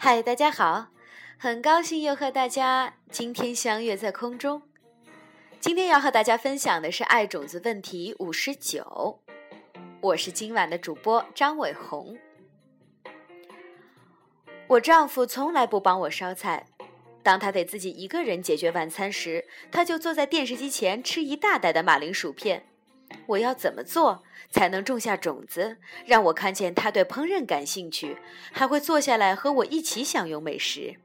嗨，大家好，很高兴又和大家今天相约在空中。今天要和大家分享的是爱种子问题五十九，我是今晚的主播张伟红。我丈夫从来不帮我烧菜，当他得自己一个人解决晚餐时，他就坐在电视机前吃一大袋的马铃薯片。我要怎么做才能种下种子，让我看见他对烹饪感兴趣，还会坐下来和我一起享用美食？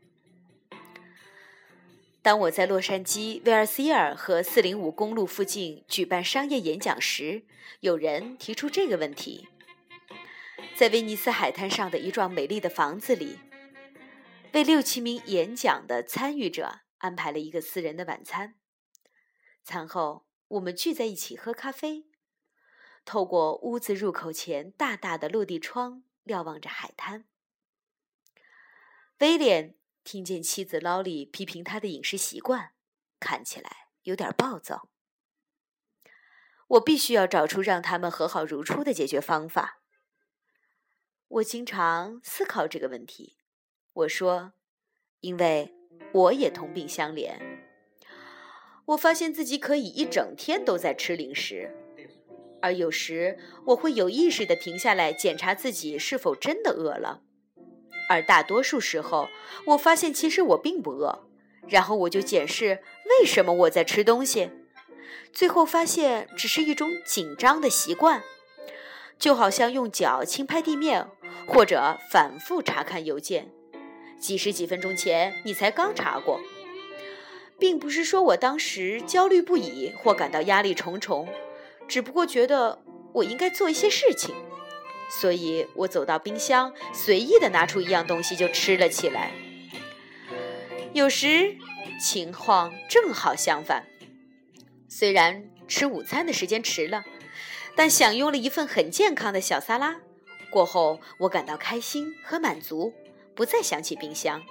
当我在洛杉矶威尔斯尔和四零五公路附近举办商业演讲时，有人提出这个问题：在威尼斯海滩上的一幢美丽的房子里，为六七名演讲的参与者安排了一个私人的晚餐。餐后，我们聚在一起喝咖啡。透过屋子入口前大大的落地窗，瞭望着海滩。威廉听见妻子劳里批评他的饮食习惯，看起来有点暴躁。我必须要找出让他们和好如初的解决方法。我经常思考这个问题。我说，因为我也同病相怜。我发现自己可以一整天都在吃零食。而有时我会有意识地停下来检查自己是否真的饿了，而大多数时候我发现其实我并不饿，然后我就检视为什么我在吃东西，最后发现只是一种紧张的习惯，就好像用脚轻拍地面或者反复查看邮件，几十几分钟前你才刚查过，并不是说我当时焦虑不已或感到压力重重。只不过觉得我应该做一些事情，所以我走到冰箱，随意的拿出一样东西就吃了起来。有时情况正好相反，虽然吃午餐的时间迟了，但享用了一份很健康的小沙拉过后，我感到开心和满足，不再想起冰箱。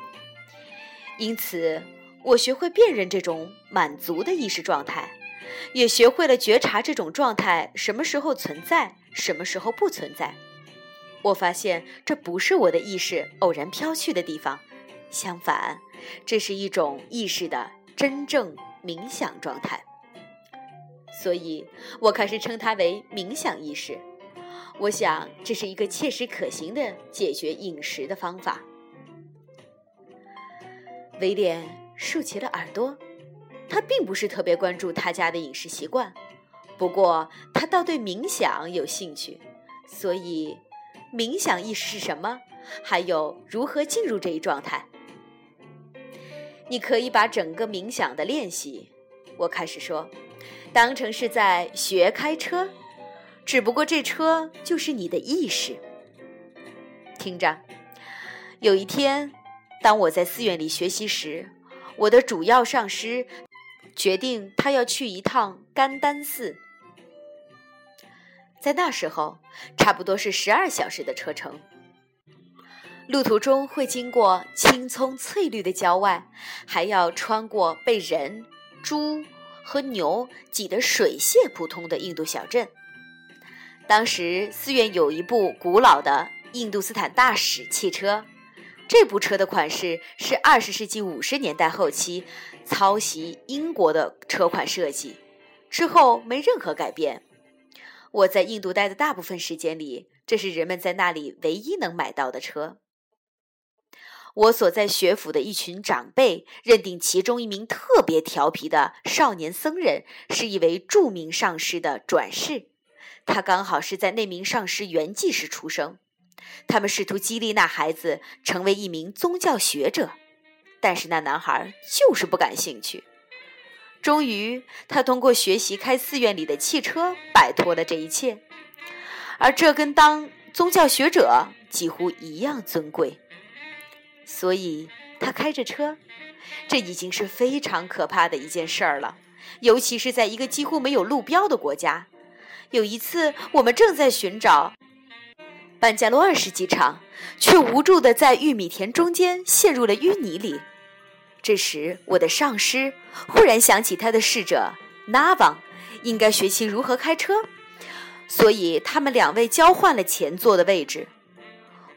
因此，我学会辨认这种满足的意识状态。也学会了觉察这种状态什么时候存在，什么时候不存在。我发现这不是我的意识偶然飘去的地方，相反，这是一种意识的真正冥想状态。所以我开始称它为冥想意识。我想这是一个切实可行的解决饮食的方法。威廉竖起了耳朵。他并不是特别关注他家的饮食习惯，不过他倒对冥想有兴趣。所以，冥想意识是什么？还有如何进入这一状态？你可以把整个冥想的练习，我开始说，当成是在学开车，只不过这车就是你的意识。听着，有一天，当我在寺院里学习时，我的主要上师。决定他要去一趟甘丹寺，在那时候差不多是十二小时的车程。路途中会经过青葱翠绿的郊外，还要穿过被人、猪和牛挤得水泄不通的印度小镇。当时寺院有一部古老的印度斯坦大使汽车。这部车的款式是二十世纪五十年代后期抄袭英国的车款设计，之后没任何改变。我在印度待的大部分时间里，这是人们在那里唯一能买到的车。我所在学府的一群长辈认定其中一名特别调皮的少年僧人是一位著名上师的转世，他刚好是在那名上师圆寂时出生。他们试图激励那孩子成为一名宗教学者，但是那男孩就是不感兴趣。终于，他通过学习开寺院里的汽车摆脱了这一切，而这跟当宗教学者几乎一样尊贵。所以，他开着车，这已经是非常可怕的一件事儿了，尤其是在一个几乎没有路标的国家。有一次，我们正在寻找。班加罗尔式机场，却无助地在玉米田中间陷入了淤泥里。这时，我的上师忽然想起他的侍者纳旺应该学习如何开车，所以他们两位交换了前座的位置。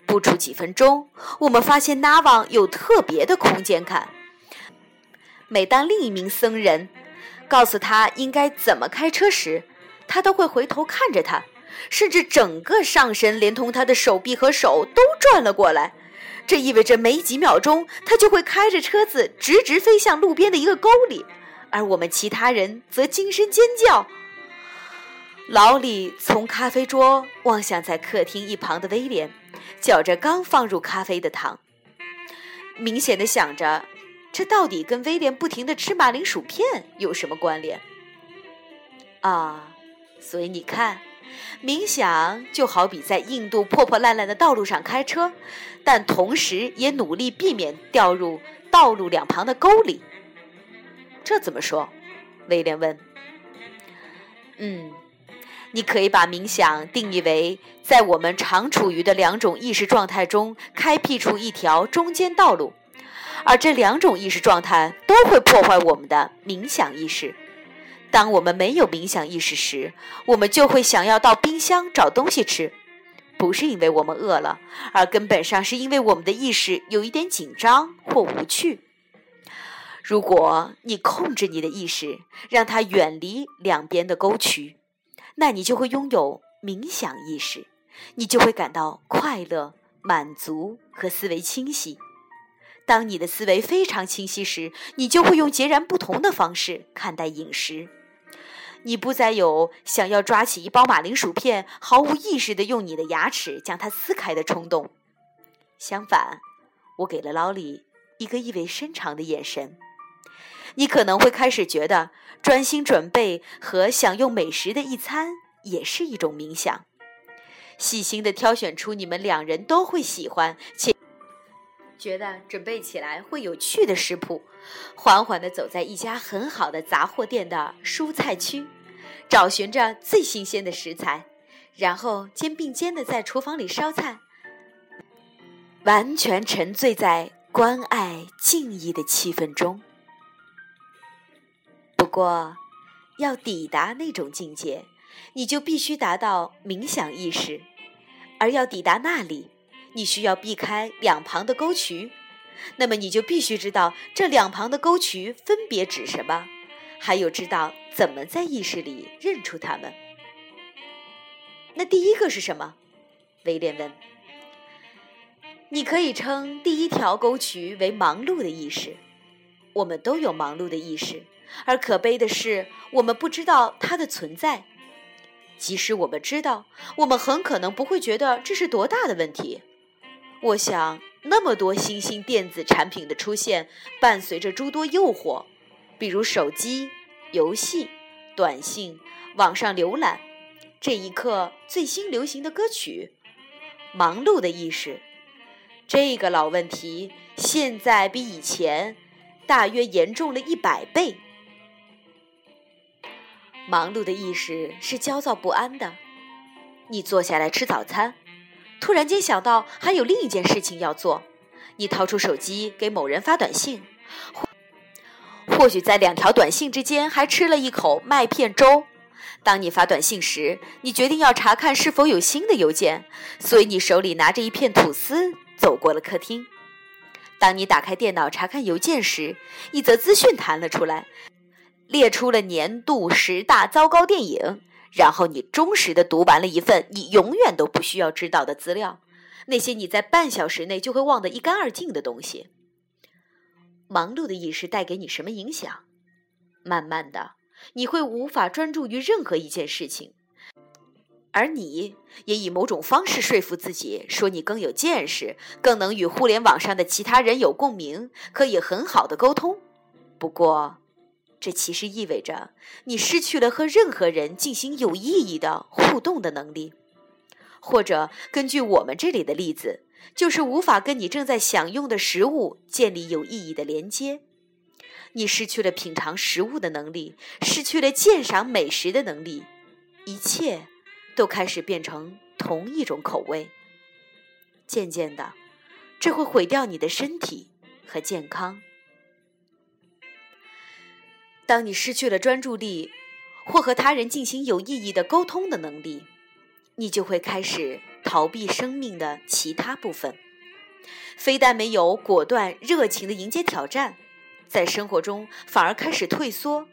不出几分钟，我们发现纳旺有特别的空间感。每当另一名僧人告诉他应该怎么开车时，他都会回头看着他，甚至整个上身连同他的手臂和手都转了过来。这意味着没几秒钟，他就会开着车子直直飞向路边的一个沟里，而我们其他人则惊声尖叫。老李从咖啡桌望向在客厅一旁的威廉，嚼着刚放入咖啡的糖，明显的想着。这到底跟威廉不停的吃马铃薯片有什么关联？啊，所以你看，冥想就好比在印度破破烂烂的道路上开车，但同时也努力避免掉入道路两旁的沟里。这怎么说？威廉问。嗯，你可以把冥想定义为在我们常处于的两种意识状态中开辟出一条中间道路。而这两种意识状态都会破坏我们的冥想意识。当我们没有冥想意识时，我们就会想要到冰箱找东西吃，不是因为我们饿了，而根本上是因为我们的意识有一点紧张或无趣。如果你控制你的意识，让它远离两边的沟渠，那你就会拥有冥想意识，你就会感到快乐、满足和思维清晰。当你的思维非常清晰时，你就会用截然不同的方式看待饮食。你不再有想要抓起一包马铃薯片，毫无意识地用你的牙齿将它撕开的冲动。相反，我给了老李一个意味深长的眼神。你可能会开始觉得，专心准备和享用美食的一餐也是一种冥想。细心地挑选出你们两人都会喜欢且。觉得准备起来会有趣的食谱，缓缓地走在一家很好的杂货店的蔬菜区，找寻着最新鲜的食材，然后肩并肩地在厨房里烧菜，完全沉醉在关爱、敬意的气氛中。不过，要抵达那种境界，你就必须达到冥想意识，而要抵达那里。你需要避开两旁的沟渠，那么你就必须知道这两旁的沟渠分别指什么，还有知道怎么在意识里认出它们。那第一个是什么？威廉问。你可以称第一条沟渠为忙碌的意识。我们都有忙碌的意识，而可悲的是，我们不知道它的存在。即使我们知道，我们很可能不会觉得这是多大的问题。我想，那么多新兴电子产品的出现，伴随着诸多诱惑，比如手机、游戏、短信、网上浏览，这一刻最新流行的歌曲，忙碌的意识，这个老问题现在比以前大约严重了一百倍。忙碌的意识是焦躁不安的。你坐下来吃早餐。突然间想到还有另一件事情要做，你掏出手机给某人发短信，或或许在两条短信之间还吃了一口麦片粥。当你发短信时，你决定要查看是否有新的邮件，所以你手里拿着一片吐司走过了客厅。当你打开电脑查看邮件时，一则资讯弹了出来，列出了年度十大糟糕电影。然后你忠实的读完了一份你永远都不需要知道的资料，那些你在半小时内就会忘得一干二净的东西。忙碌的意识带给你什么影响？慢慢的，你会无法专注于任何一件事情，而你也以某种方式说服自己，说你更有见识，更能与互联网上的其他人有共鸣，可以很好的沟通。不过。这其实意味着你失去了和任何人进行有意义的互动的能力，或者根据我们这里的例子，就是无法跟你正在享用的食物建立有意义的连接。你失去了品尝食物的能力，失去了鉴赏美食的能力，一切都开始变成同一种口味。渐渐的，这会毁掉你的身体和健康。当你失去了专注力，或和他人进行有意义的沟通的能力，你就会开始逃避生命的其他部分。非但没有果断热情的迎接挑战，在生活中反而开始退缩。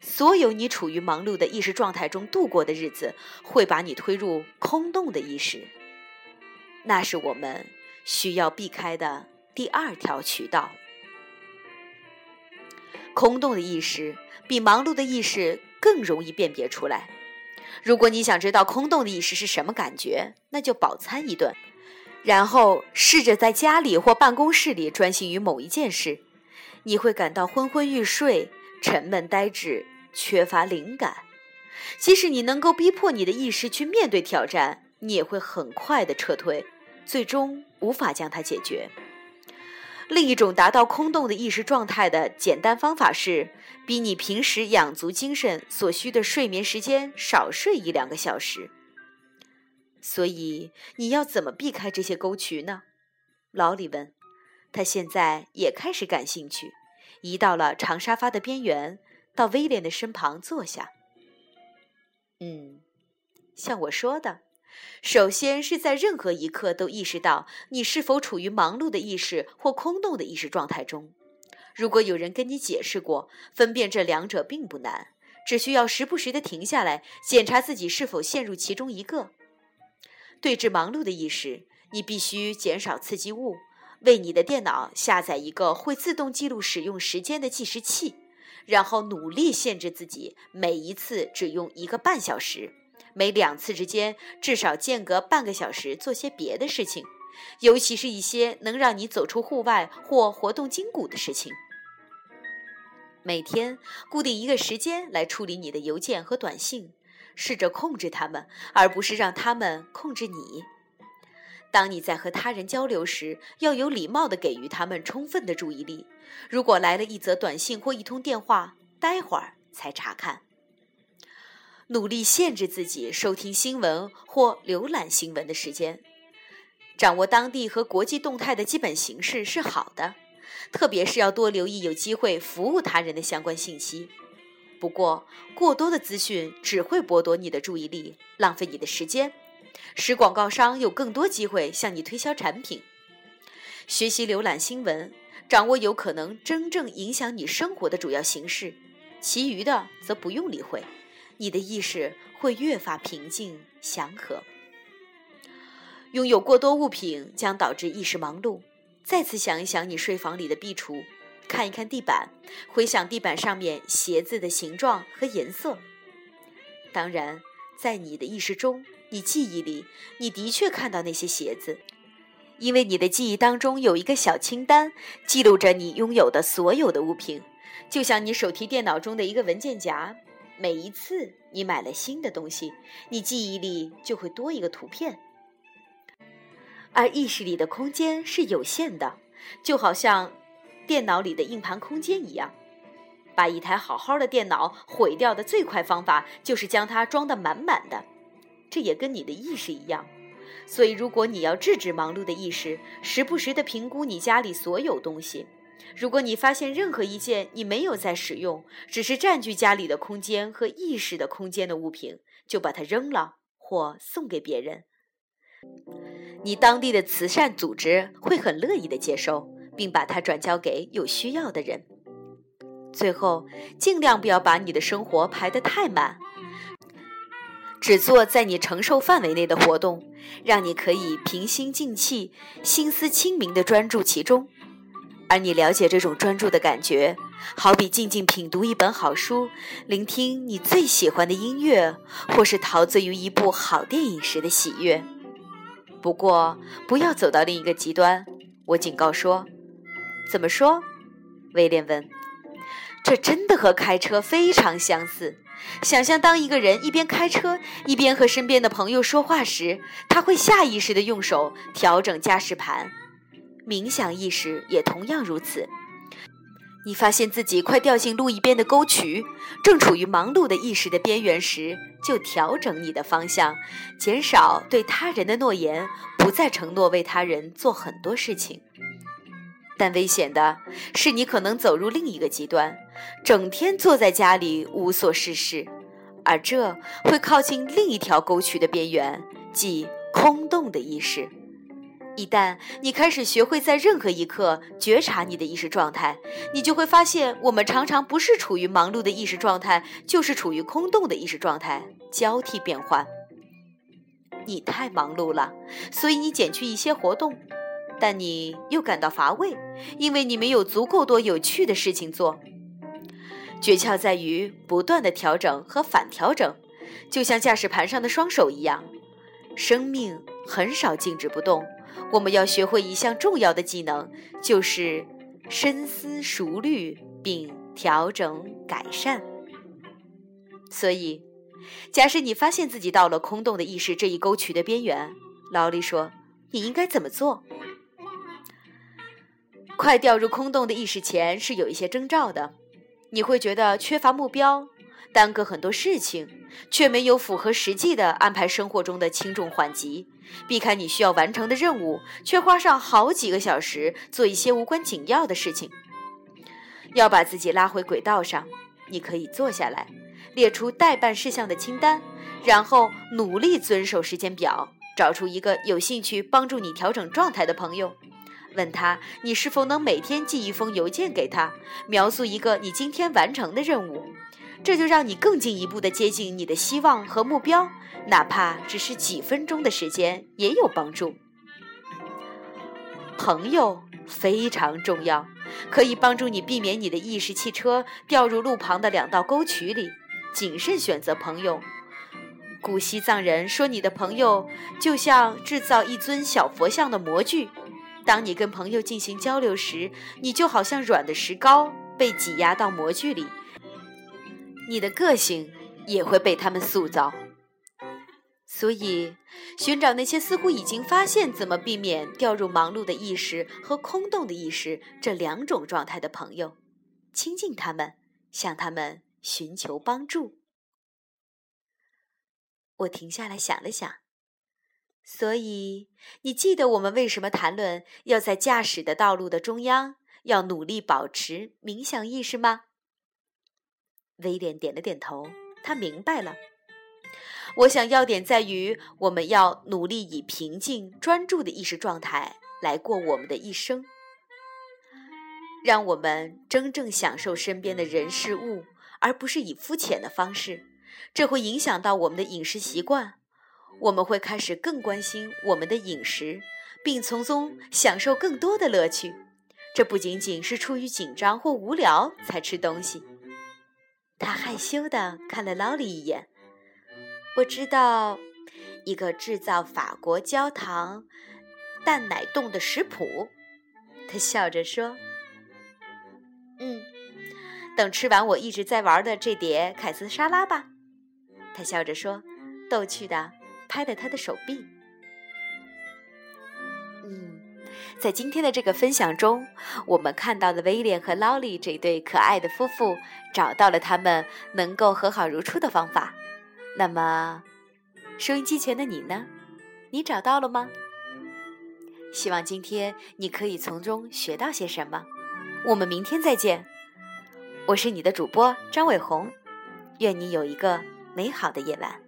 所有你处于忙碌的意识状态中度过的日子，会把你推入空洞的意识。那是我们需要避开的第二条渠道。空洞的意识比忙碌的意识更容易辨别出来。如果你想知道空洞的意识是什么感觉，那就饱餐一顿。然后试着在家里或办公室里专心于某一件事，你会感到昏昏欲睡、沉闷呆滞、缺乏灵感。即使你能够逼迫你的意识去面对挑战，你也会很快的撤退，最终无法将它解决。另一种达到空洞的意识状态的简单方法是，比你平时养足精神所需的睡眠时间少睡一两个小时。所以你要怎么避开这些沟渠呢？劳里问。他现在也开始感兴趣，移到了长沙发的边缘，到威廉的身旁坐下。嗯，像我说的，首先是在任何一刻都意识到你是否处于忙碌的意识或空洞的意识状态中。如果有人跟你解释过，分辨这两者并不难，只需要时不时的停下来检查自己是否陷入其中一个。对峙忙碌的意识，你必须减少刺激物，为你的电脑下载一个会自动记录使用时间的计时器，然后努力限制自己每一次只用一个半小时，每两次之间至少间隔半个小时做些别的事情，尤其是一些能让你走出户外或活动筋骨的事情。每天固定一个时间来处理你的邮件和短信。试着控制他们，而不是让他们控制你。当你在和他人交流时，要有礼貌地给予他们充分的注意力。如果来了一则短信或一通电话，待会儿才查看。努力限制自己收听新闻或浏览新闻的时间。掌握当地和国际动态的基本形势是好的，特别是要多留意有机会服务他人的相关信息。不过，过多的资讯只会剥夺你的注意力，浪费你的时间，使广告商有更多机会向你推销产品。学习浏览新闻，掌握有可能真正影响你生活的主要形式，其余的则不用理会。你的意识会越发平静祥和。拥有过多物品将导致意识忙碌。再次想一想你睡房里的壁橱。看一看地板，回想地板上面鞋子的形状和颜色。当然，在你的意识中，你记忆里，你的确看到那些鞋子，因为你的记忆当中有一个小清单，记录着你拥有的所有的物品，就像你手提电脑中的一个文件夹。每一次你买了新的东西，你记忆里就会多一个图片。而意识里的空间是有限的，就好像。电脑里的硬盘空间一样，把一台好好的电脑毁掉的最快方法就是将它装得满满的。这也跟你的意识一样。所以，如果你要制止忙碌的意识，时不时地评估你家里所有东西。如果你发现任何一件你没有在使用，只是占据家里的空间和意识的空间的物品，就把它扔了或送给别人。你当地的慈善组织会很乐意的接收。并把它转交给有需要的人。最后，尽量不要把你的生活排得太满，只做在你承受范围内的活动，让你可以平心静气、心思清明地专注其中。而你了解这种专注的感觉，好比静静品读一本好书，聆听你最喜欢的音乐，或是陶醉于一部好电影时的喜悦。不过，不要走到另一个极端，我警告说。怎么说？威廉问。这真的和开车非常相似。想象当一个人一边开车一边和身边的朋友说话时，他会下意识地用手调整驾驶盘。冥想意识也同样如此。你发现自己快掉进路一边的沟渠，正处于忙碌的意识的边缘时，就调整你的方向，减少对他人的诺言，不再承诺为他人做很多事情。但危险的是，你可能走入另一个极端，整天坐在家里无所事事，而这会靠近另一条沟渠的边缘，即空洞的意识。一旦你开始学会在任何一刻觉察你的意识状态，你就会发现，我们常常不是处于忙碌的意识状态，就是处于空洞的意识状态，交替变换。你太忙碌了，所以你减去一些活动，但你又感到乏味，因为你没有足够多有趣的事情做。诀窍在于不断的调整和反调整，就像驾驶盘上的双手一样。生命很少静止不动。我们要学会一项重要的技能，就是深思熟虑并调整改善。所以，假使你发现自己到了空洞的意识这一沟渠的边缘，劳力说：“你应该怎么做？”快掉入空洞的意识前是有一些征兆的，你会觉得缺乏目标，耽搁很多事情，却没有符合实际的安排生活中的轻重缓急。避开你需要完成的任务，却花上好几个小时做一些无关紧要的事情。要把自己拉回轨道上，你可以坐下来，列出待办事项的清单，然后努力遵守时间表。找出一个有兴趣帮助你调整状态的朋友，问他你是否能每天寄一封邮件给他，描述一个你今天完成的任务。这就让你更进一步的接近你的希望和目标，哪怕只是几分钟的时间也有帮助。朋友非常重要，可以帮助你避免你的意识汽车掉入路旁的两道沟渠里。谨慎选择朋友。古西藏人说，你的朋友就像制造一尊小佛像的模具。当你跟朋友进行交流时，你就好像软的石膏被挤压到模具里。你的个性也会被他们塑造，所以寻找那些似乎已经发现怎么避免掉入忙碌的意识和空洞的意识这两种状态的朋友，亲近他们，向他们寻求帮助。我停下来想了想，所以你记得我们为什么谈论要在驾驶的道路的中央要努力保持冥想意识吗？威廉点了点头，他明白了。我想要点在于，我们要努力以平静、专注的意识状态来过我们的一生，让我们真正享受身边的人事物，而不是以肤浅的方式。这会影响到我们的饮食习惯，我们会开始更关心我们的饮食，并从中享受更多的乐趣。这不仅仅是出于紧张或无聊才吃东西。他害羞地看了劳里一眼。我知道一个制造法国焦糖蛋奶冻的食谱。他笑着说：“嗯，等吃完我一直在玩的这碟凯斯沙拉吧。”他笑着说，逗趣的拍了他的手臂。在今天的这个分享中，我们看到了威廉和劳莉这对可爱的夫妇找到了他们能够和好如初的方法。那么，收音机前的你呢？你找到了吗？希望今天你可以从中学到些什么。我们明天再见。我是你的主播张伟红，愿你有一个美好的夜晚。